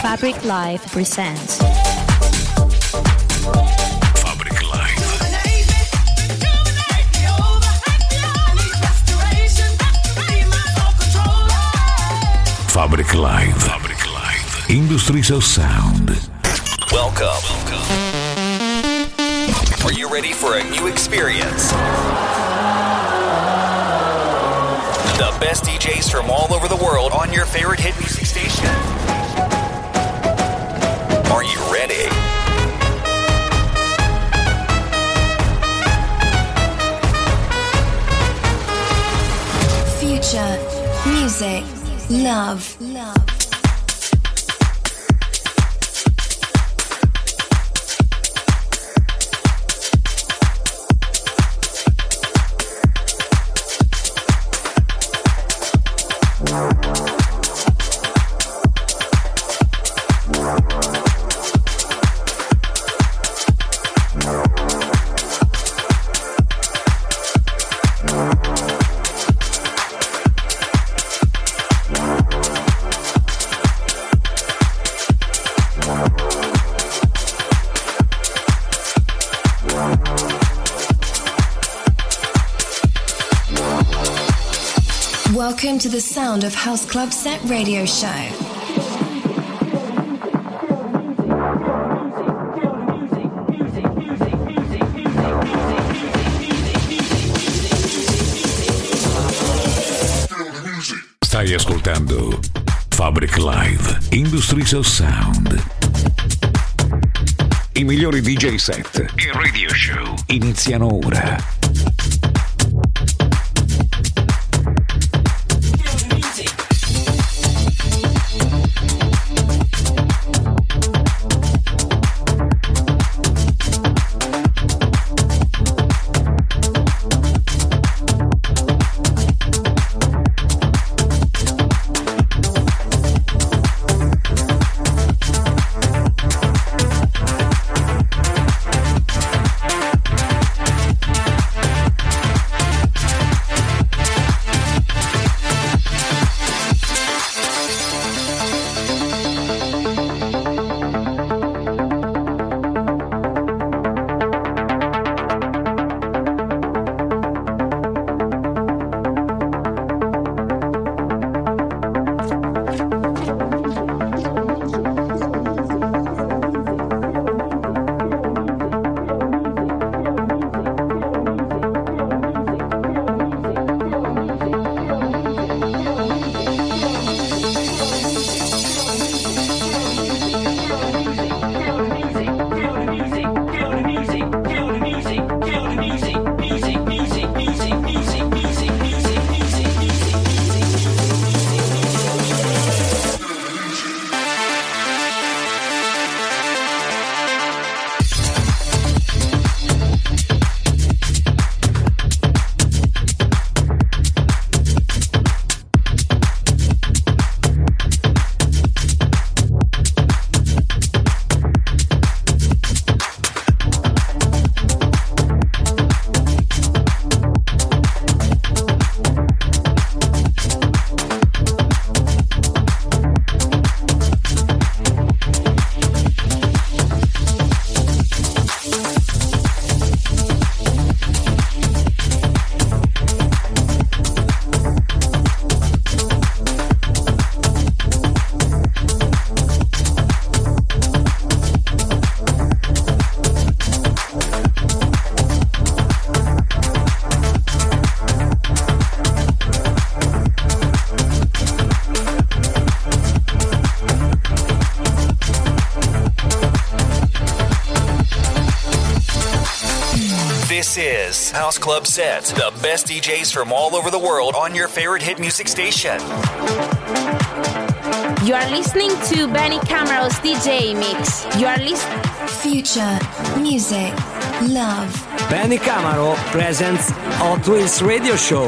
Fabric Live presents. Fabric Live. Fabric Live. Fabric Live. Industries of Sound. Welcome. Are you ready for a new experience? The best DJs from all over the world on your favorite hit music station. Ready? Future, music, love, love. Welcome to the sound of House Club Set Radio Show. Stai ascoltando Fabric Live. Industries Sound. I migliori DJ set e radio show iniziano ora. House Club Sets, the best DJs from all over the world on your favorite hit music station. You are listening to Benny Camaro's DJ mix. You are listening. Future, music, love. Benny Camaro presents Hot Wheels Radio Show.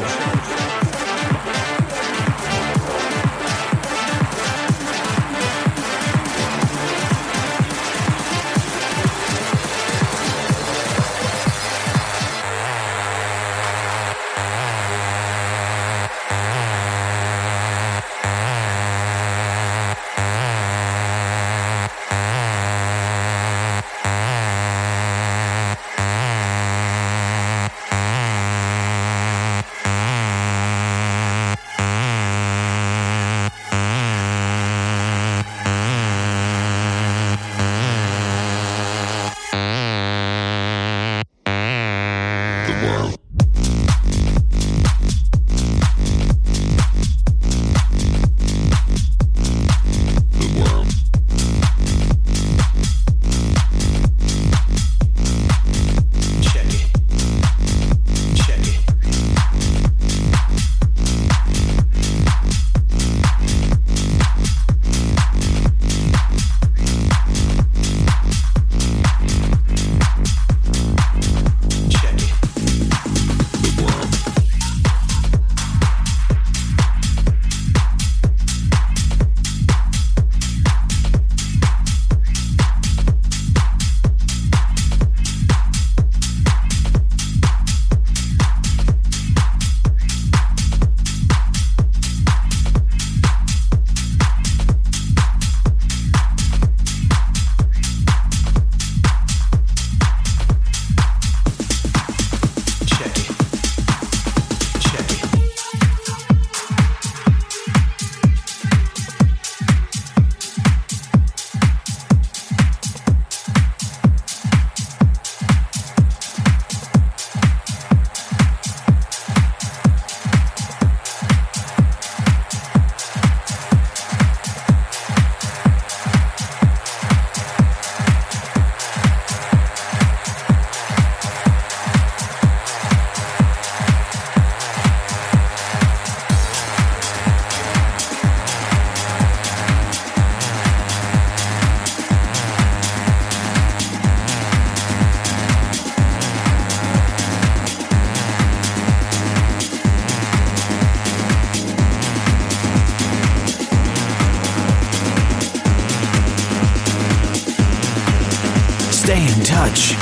Stay in touch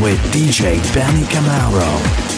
with DJ Benny Camaro.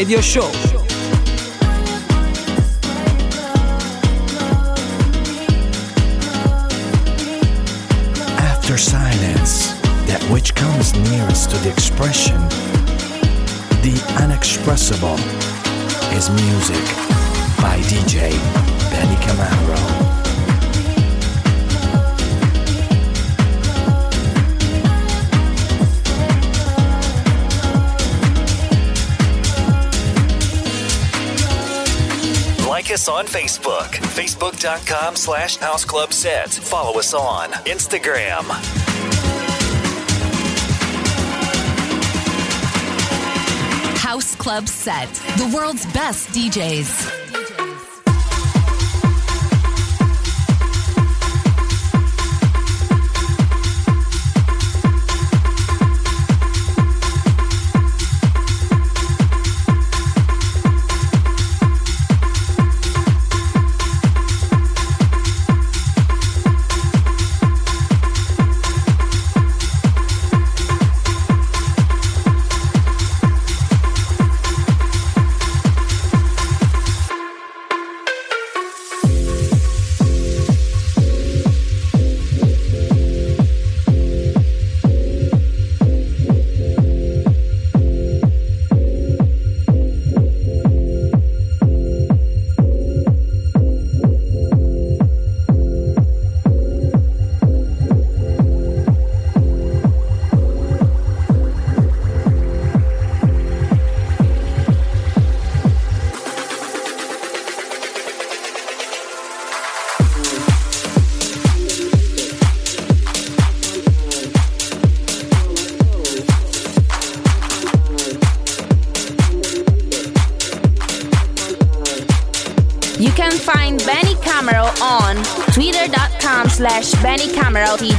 Radio Show. After silence, that which comes nearest to the expression, the unexpressible, is music by DJ Benny Camaro. Like us on Facebook, facebook.com slash House Club Set. Follow us on Instagram. House Club Set, the world's best DJs.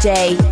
DJ.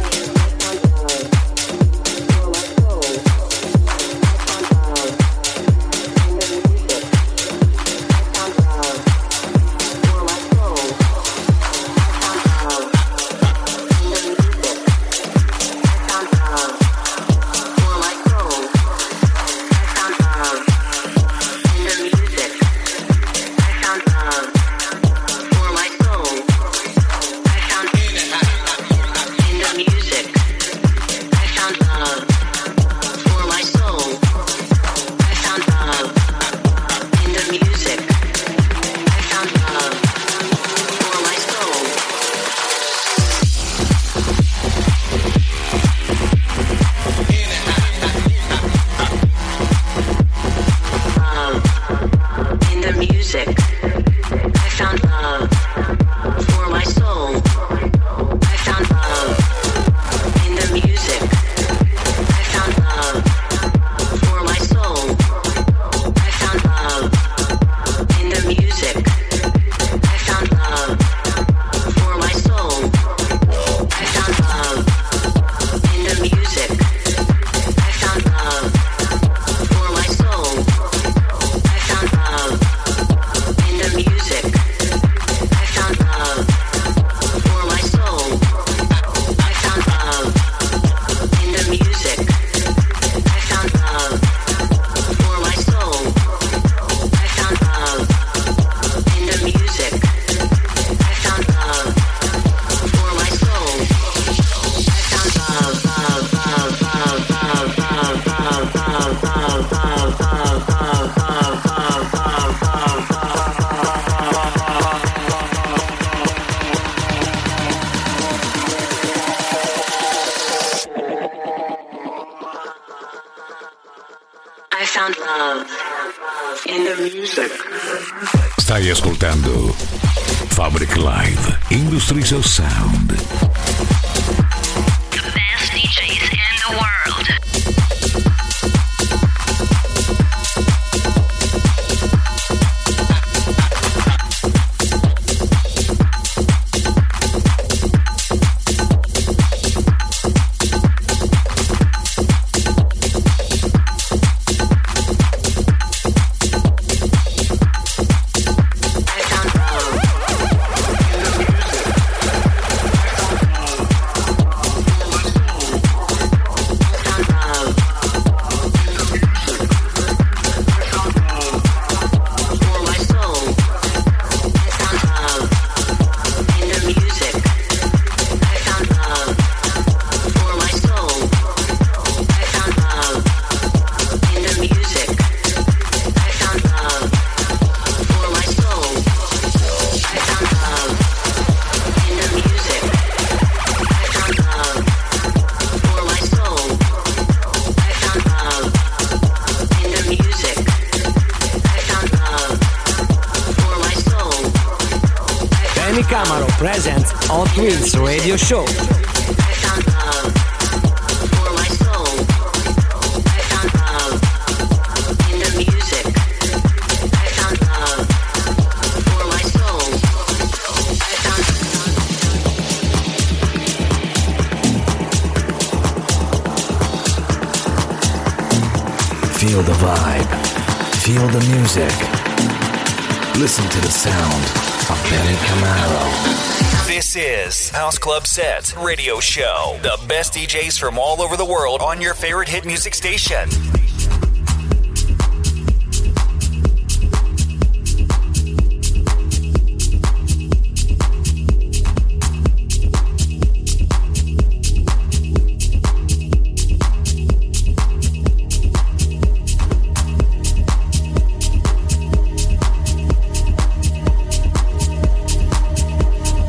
Radio Show. Set Radio Show. The best DJs from all over the world on your favorite hit music station.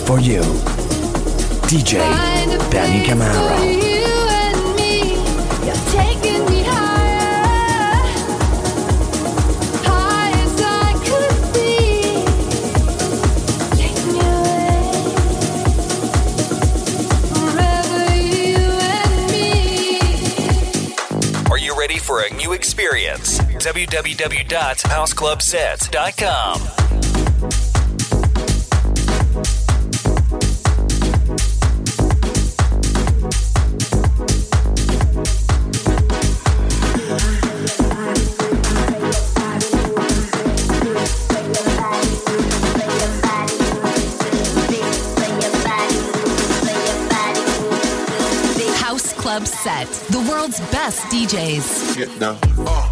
for you. DJ Danny Camaro. Are you ready for a new experience? www.houseclubsets.com. House Club Set. The world's best DJs. Get down. Get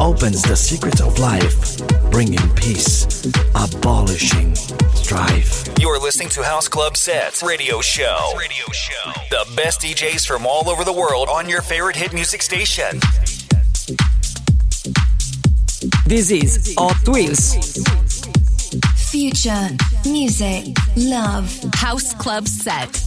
opens the secrets of life, bringing peace, abolishing strife. You're listening to House Club Sets Radio Show. Radio Show. The best DJs from all over the world on your favorite hit music station. This is Hot Wheels. Future, music, love. House Club Set.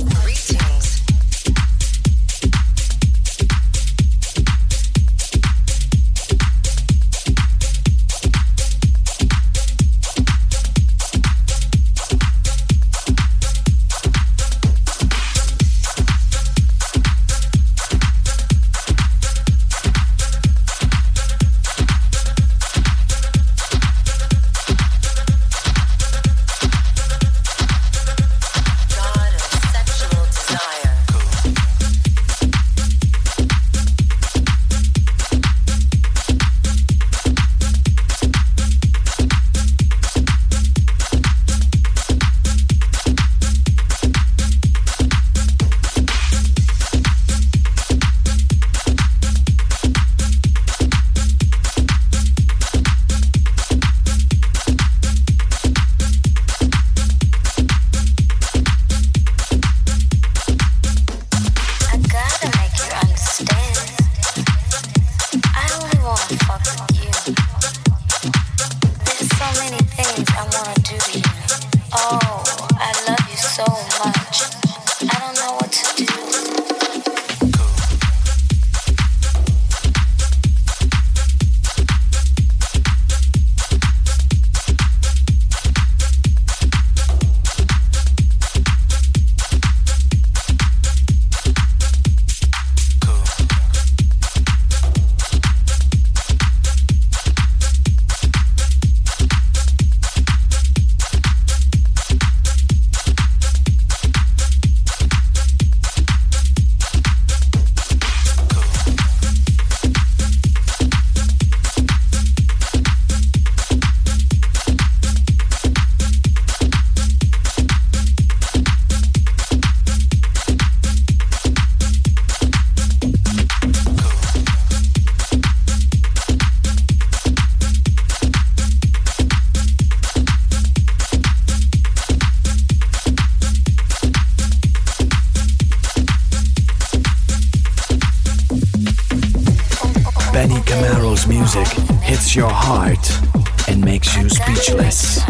Heart and makes you speechless.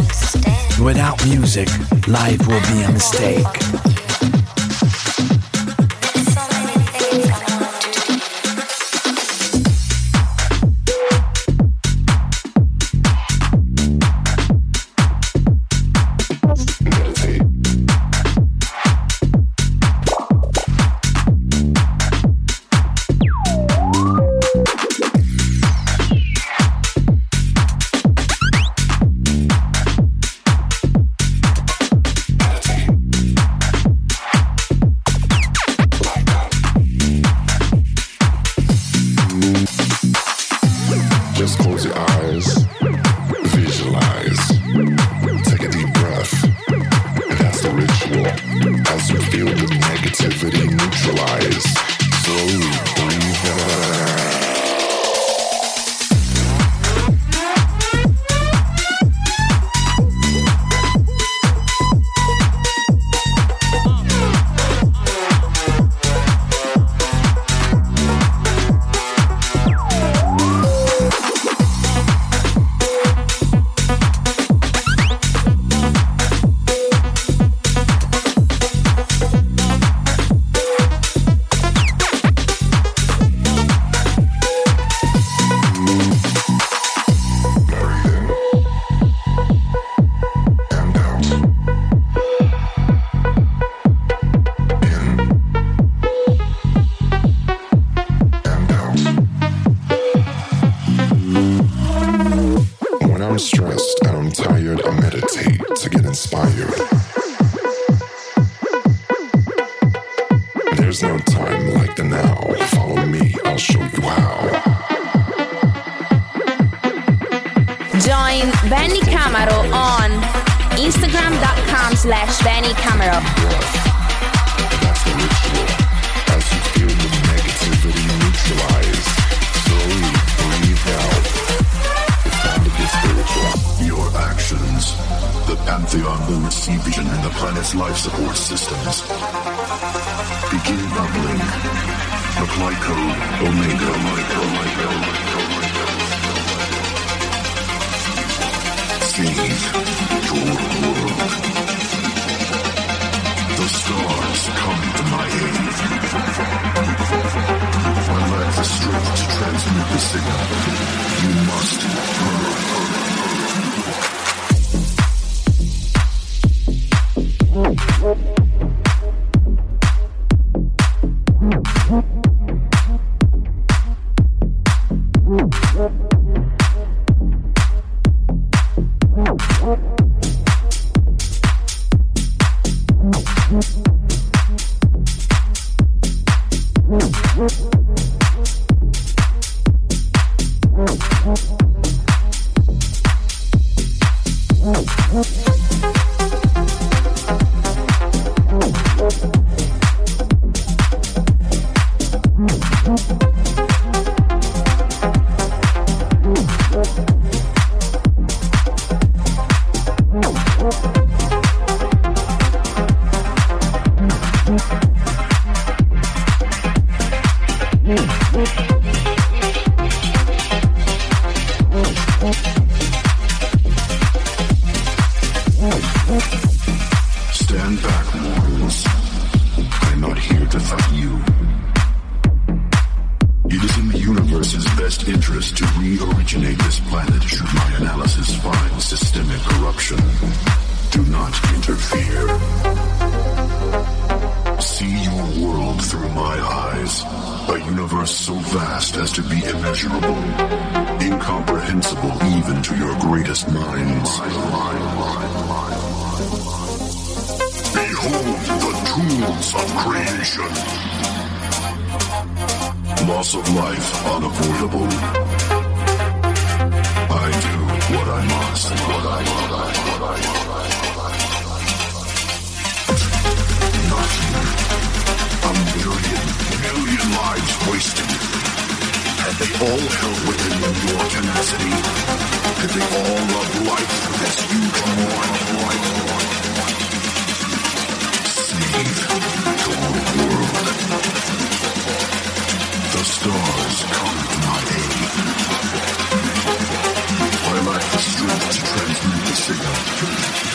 Without music, life will be a mistake.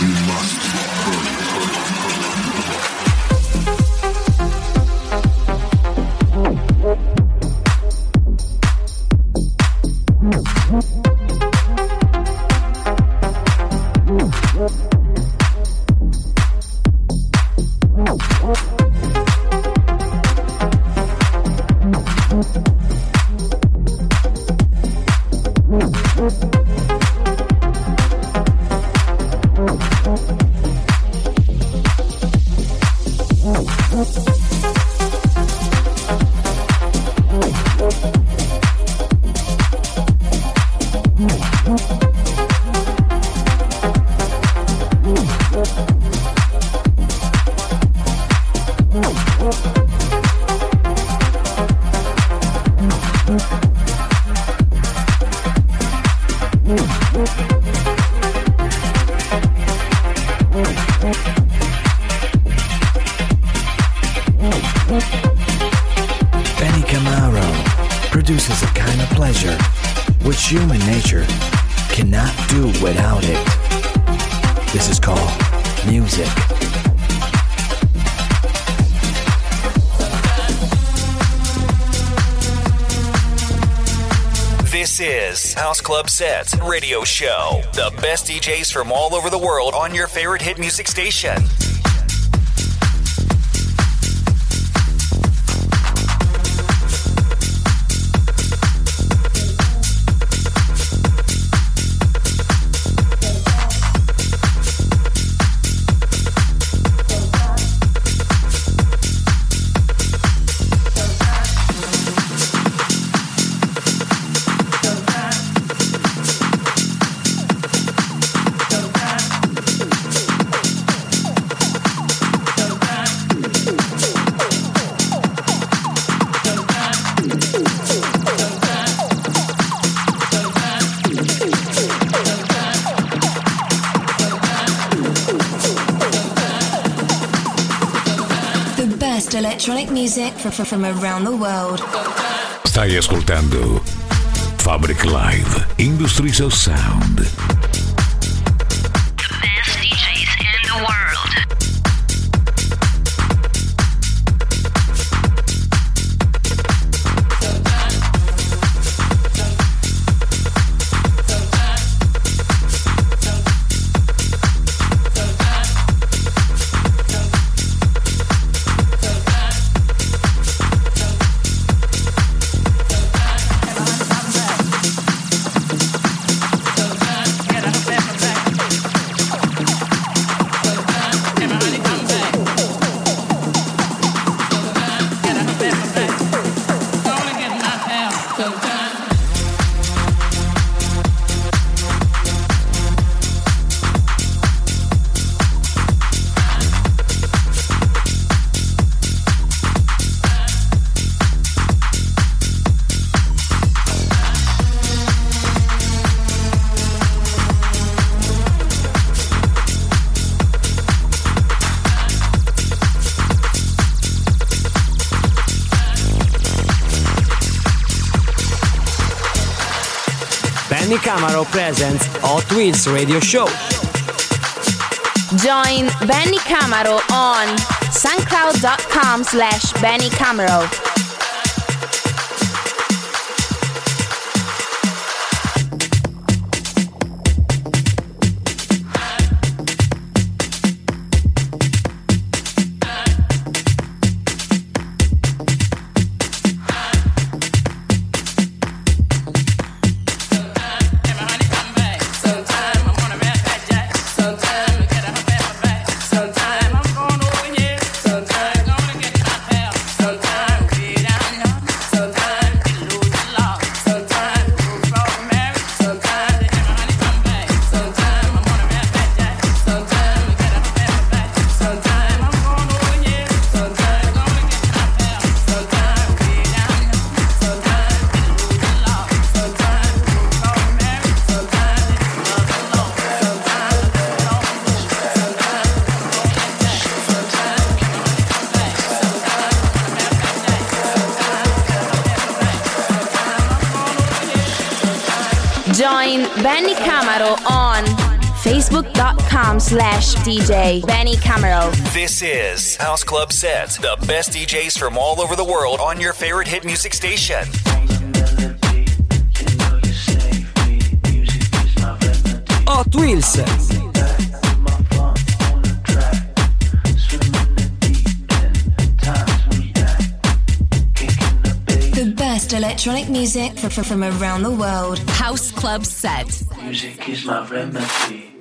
You must. Sets radio show. The best DJs from all over the world on your favorite hit music station. From around the world. Stai ascoltando Fabric Live Industries of Sound. Camaro presents Hot Wheels Radio Show. Join Benny Camaro on soundcloud.com slash Benny Camaro. Slash DJ Benny Camaro. This is House Club Sets, the best DJs from all over the world on your favorite hit music station. Hot Wheels. The best electronic music from around the world. House Club Set. Music is my remedy.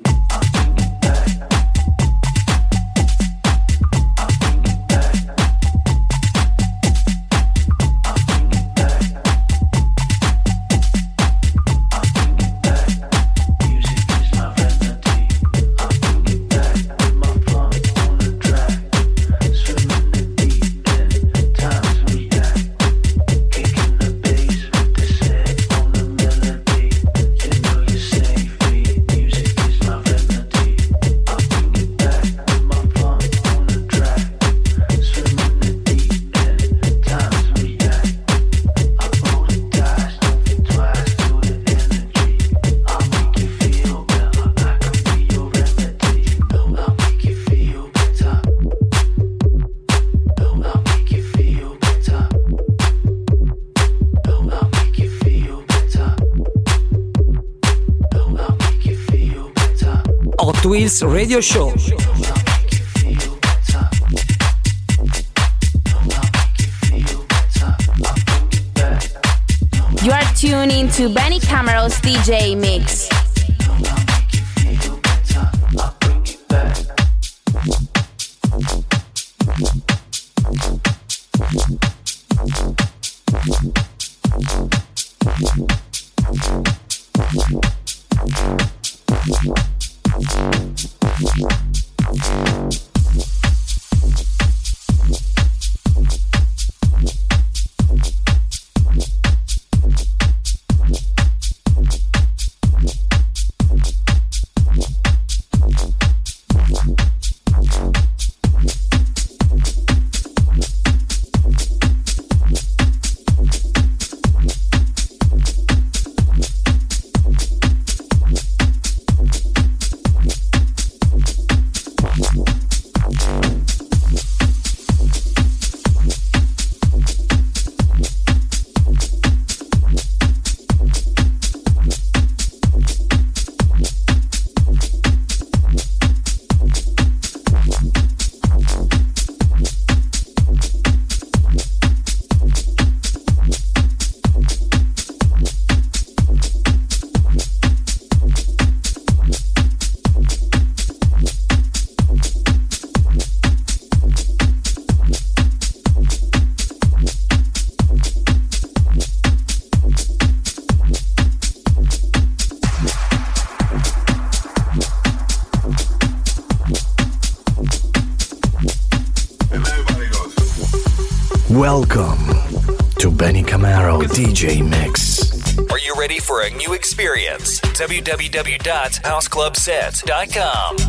Radio Show. You are tuning to Benny Camaro's DJ Mix. www.houseclubsets.com.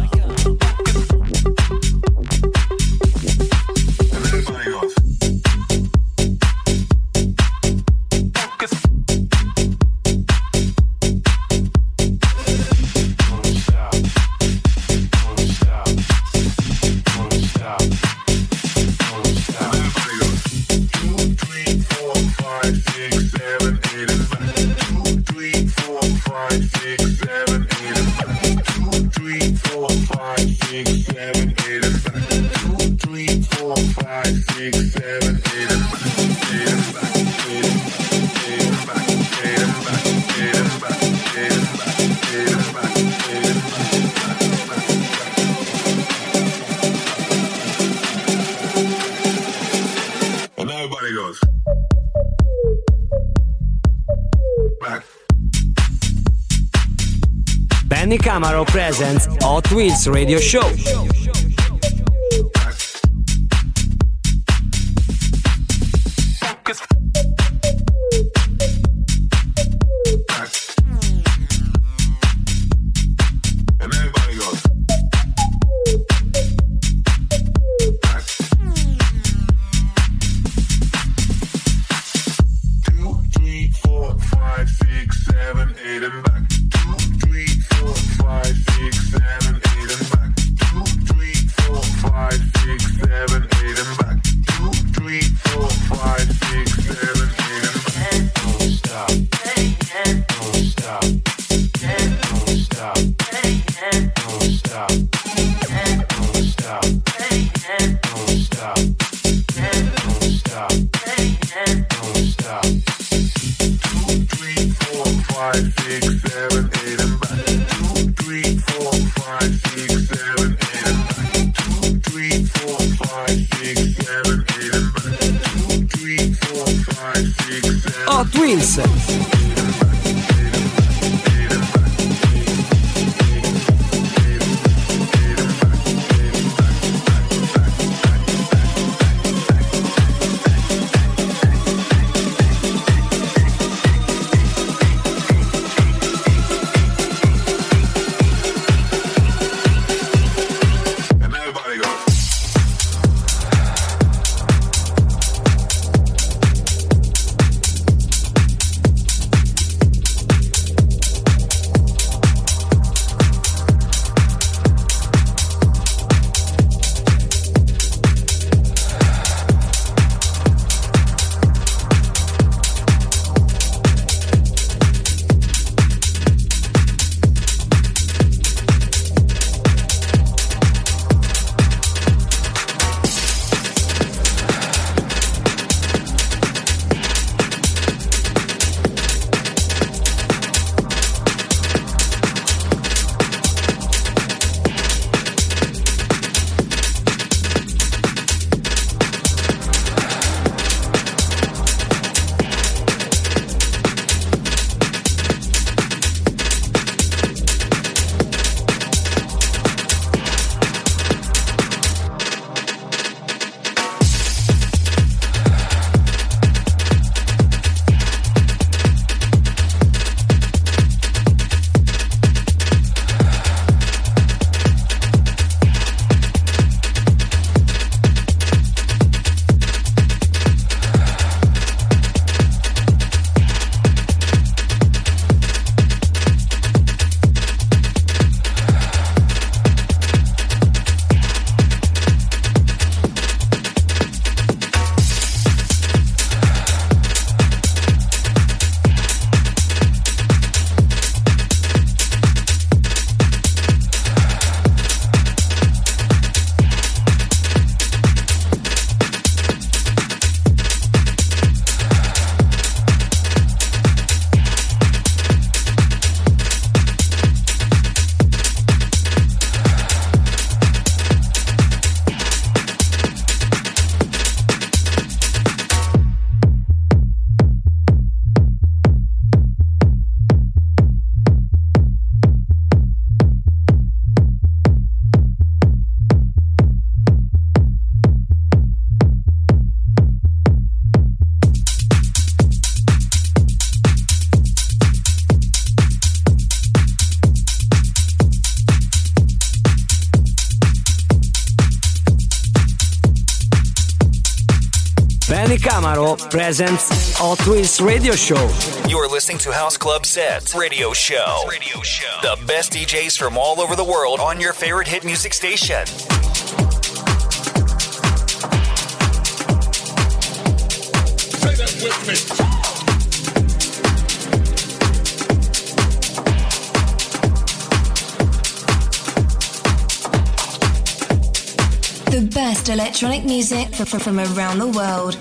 Benny Camaro presents Hot Wheels Radio Show. presents Twist Radio Show. You're listening to House Club Sets Radio Show. Radio Show. The best DJs from all over the world on your favorite hit music station. electronic music from around the world.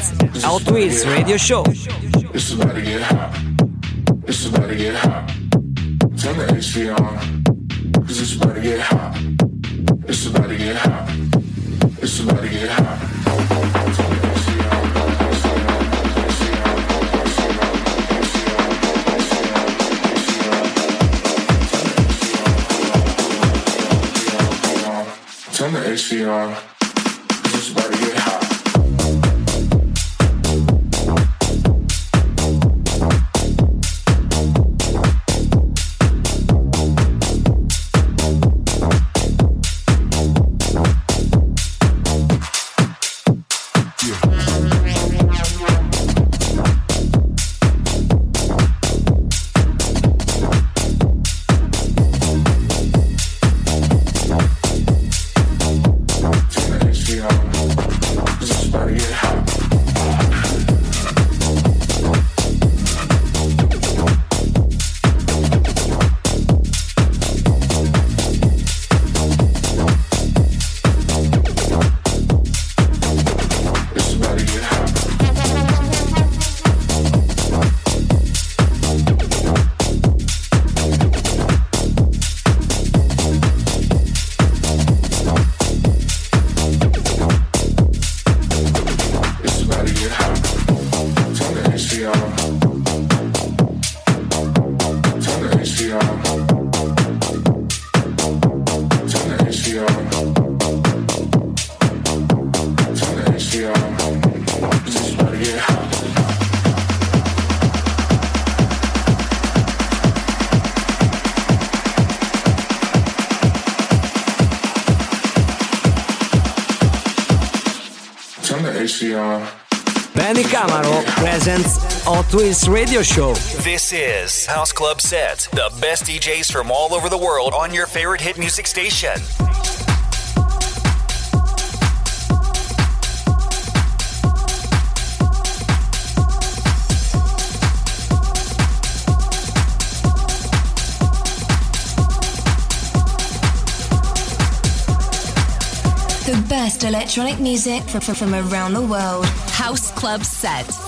presents Altui's radio show. Benny Camaro presents on Twist Radio Show. This is House Club Set, the best DJs from all over the world on your favorite hit music station. electronic music from, around the world. House Club Set.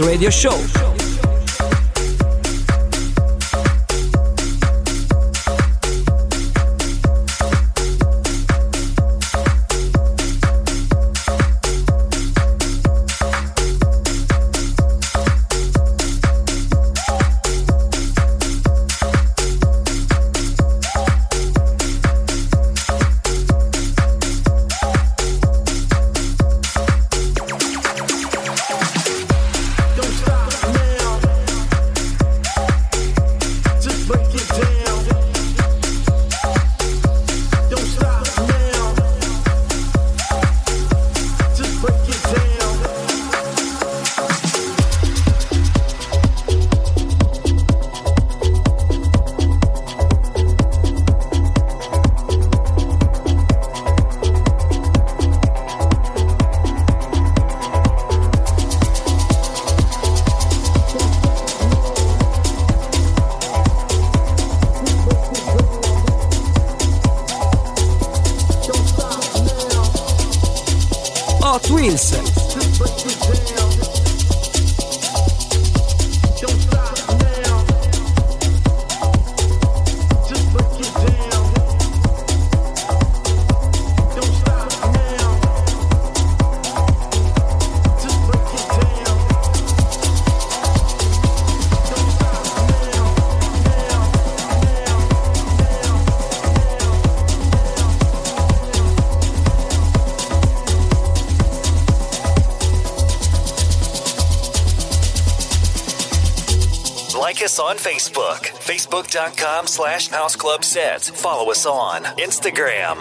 Radio Show. On Facebook. Facebook.com slash House Club Sets. Follow us on Instagram.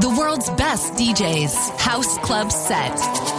The world's best DJs. House Club Set.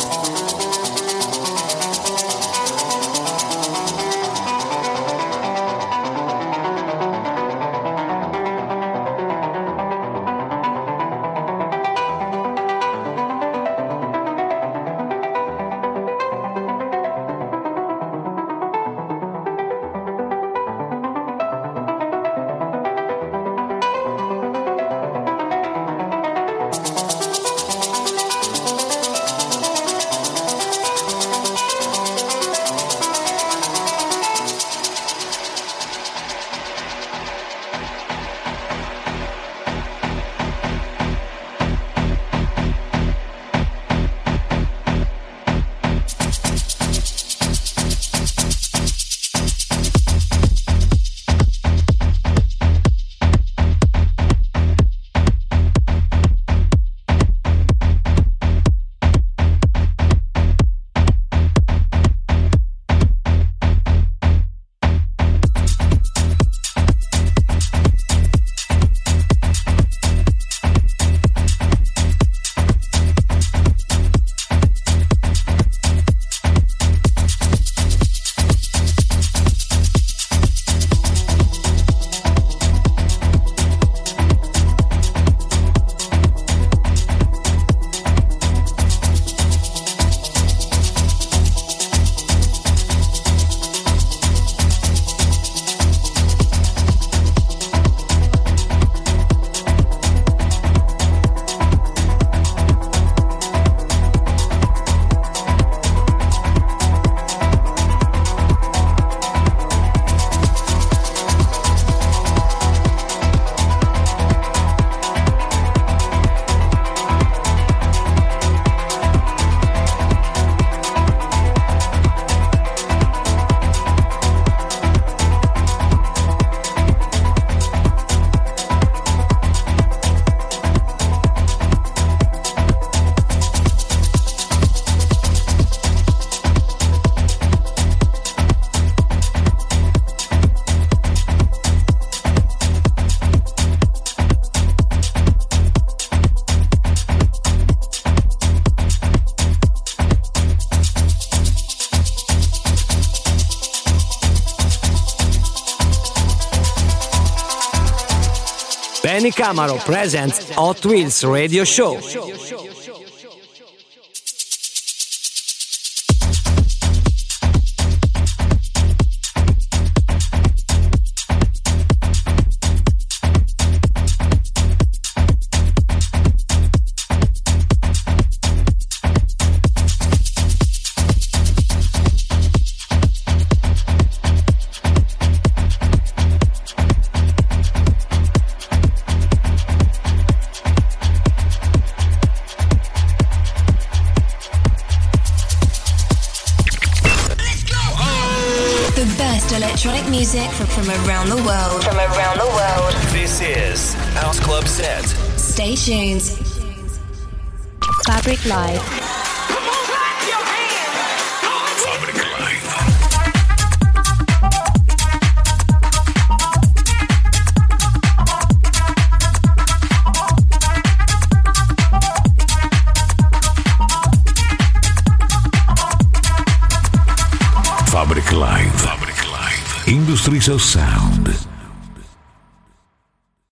Camaro presents Hot Wheels Radio Show.